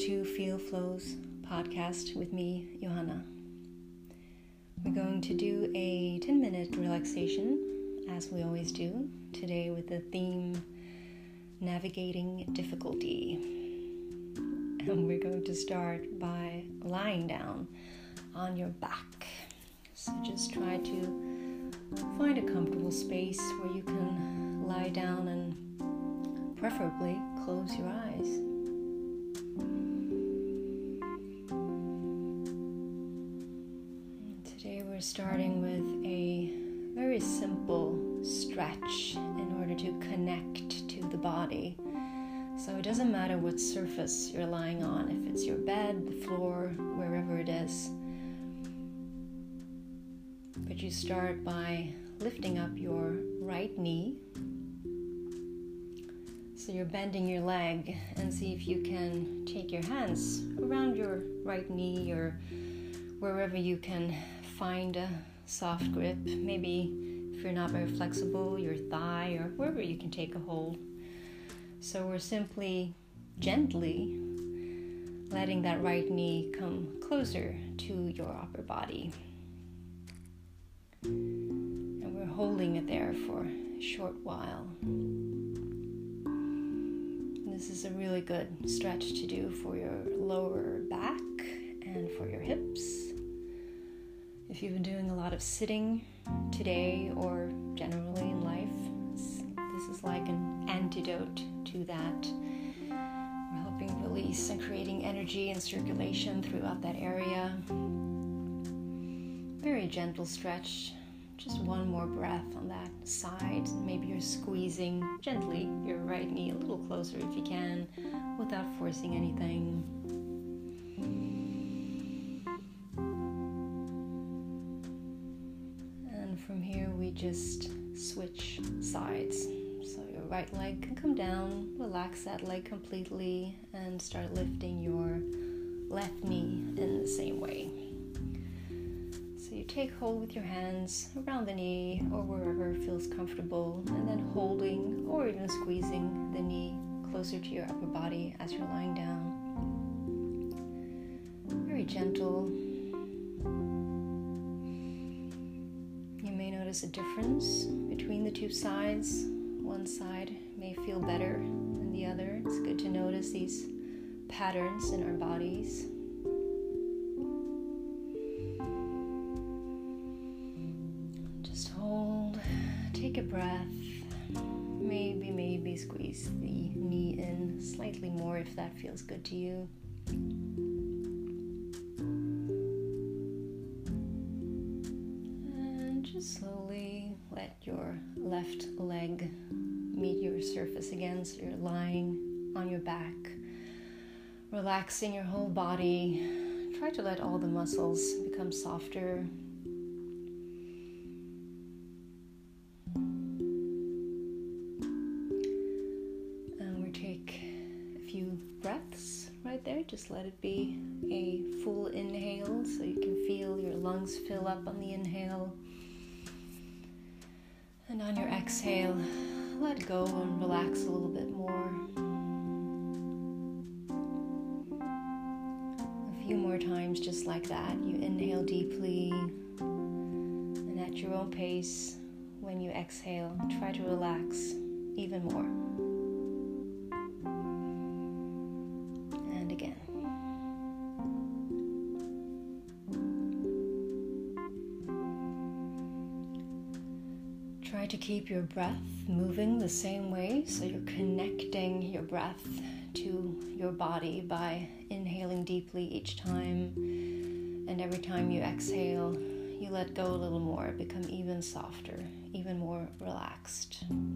to Feel Flows podcast with me, Johanna. We're going to do a 10 minute relaxation, as we always do, today with the theme Navigating Difficulty. And we're going to start by lying down on your back. So just try to find a comfortable space where you can lie down and preferably close your eyes. Starting with a very simple stretch in order to connect to the body. So it doesn't matter what surface you're lying on, if it's your bed, the floor, wherever it is. But you start by lifting up your right knee. So you're bending your leg and see if you can take your hands around your right knee or wherever you can find a soft grip. Maybe if you're not very flexible, your thigh or wherever you can take a hold. So we're simply gently letting that right knee come closer to your upper body. And we're holding it there for a short while. This is a really good stretch to do for your lower back and for your hips. If you've been doing a lot of sitting today or generally in life, this is like an antidote to that. We're helping release and creating energy and circulation throughout that area. Very gentle stretch. Just one more breath on that side. Maybe you're squeezing gently your right knee a little closer if you can without forcing anything. Just switch sides. So your right leg can come down, relax that leg completely, and start lifting your left knee in the same way. So you take hold with your hands around the knee or wherever feels comfortable, and then holding or even squeezing the knee closer to your upper body as you're lying down. Very gentle notice a difference between the two sides. One side may feel better than the other. It's good to notice these patterns in our bodies. Just hold, take a breath. Maybe, maybe squeeze the knee in slightly more if that feels good to you. Left leg meet your surface again so you're lying on your back, relaxing your whole body. Try to let all the muscles become softer. And we take a few breaths right there. Just let it be a full inhale so you can feel your lungs fill up on the inhale and on your exhale, let go and relax a little bit more. A few more times, just like that. You inhale deeply, and at your own pace, when you exhale, try to relax even more. To keep your breath moving the same way so you're connecting your breath to your body by inhaling deeply each time. And every time you exhale, you let go a little more, become even softer, even more relaxed. And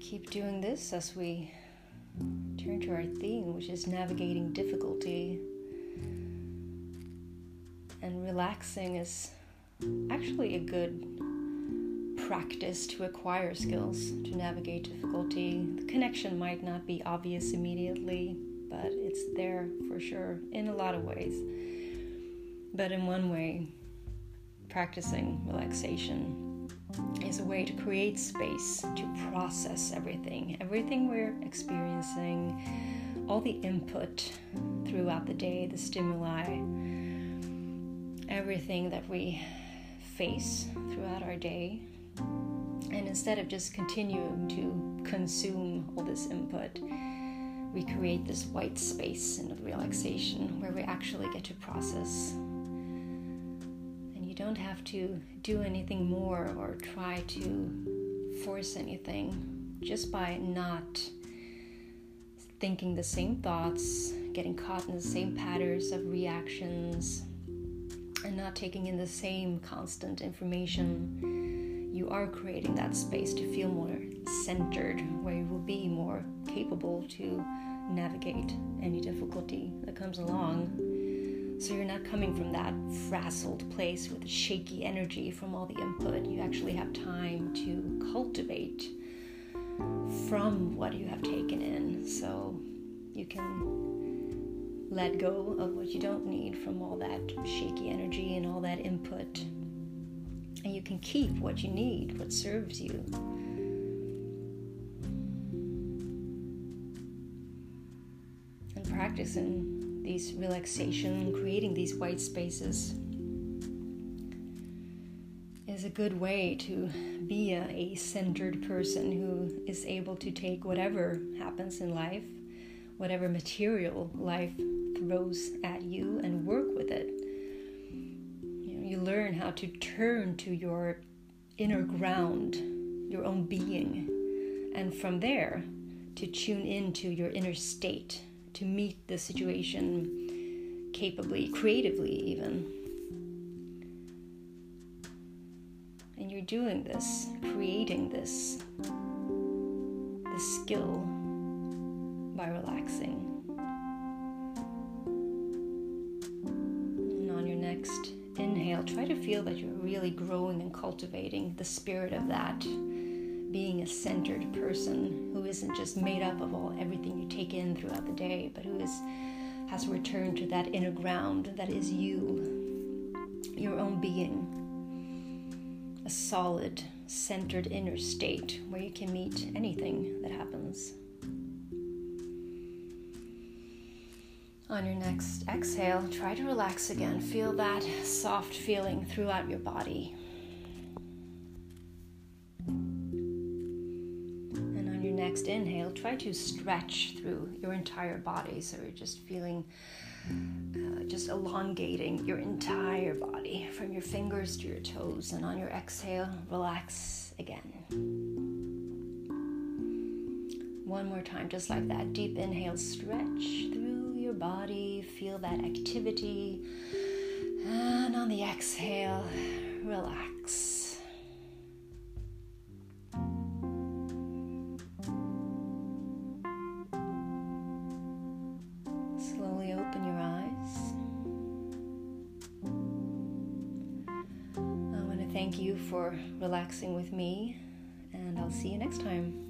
keep doing this as we turn to our theme, which is navigating difficulty and relaxing is actually a good practice to acquire skills to navigate difficulty. The connection might not be obvious immediately, but it's there for sure in a lot of ways. But in one way, practicing relaxation is a way to create space to process everything, everything we're experiencing, all the input throughout the day, the stimuli, everything that we face throughout our day. And instead of just continuing to consume all this input, we create this white space in relaxation where we actually get to process And you don't have to do anything more or try to force anything just by not thinking the same thoughts, getting caught in the same patterns of reactions, and not taking in the same constant information. You are creating that space to feel more centered, where you will be more capable to navigate any difficulty that comes along. So you're not coming from that frazzled place with shaky energy from all the input. You actually have time to cultivate from what you have taken in. So you can let go of what you don't need from all that shaky energy and all that input. And you can keep what you need, what serves you. And practicing these relaxation, creating these white spaces is a good way to be a, a, centered person who is able to take whatever happens in life, whatever material life throws at you, and work with it. You, know, you learn how to turn to your inner ground, your own being, and from there to tune into your inner state to meet the situation capably, creatively, even. And you're doing this, creating this, this skill by relaxing. And on your next inhale, try to feel that you're really growing and cultivating the spirit of that being a centered person who isn't just made up of all everything you take in throughout the day, but who is has returned to that inner ground that is you, your own being, a solid, centered inner state where you can meet anything that happens. On your next exhale, try to relax again. Feel that soft feeling throughout your body. And on your next inhale, try to stretch through your entire body. So you're just feeling, uh, just elongating your entire body from your fingers to your toes. And on your exhale, relax again. One more time, just like that. Deep inhale, stretch through body, feel that activity. And on the exhale, relax. Slowly open your eyes. I want to thank you for relaxing with me, and I'll see you next time.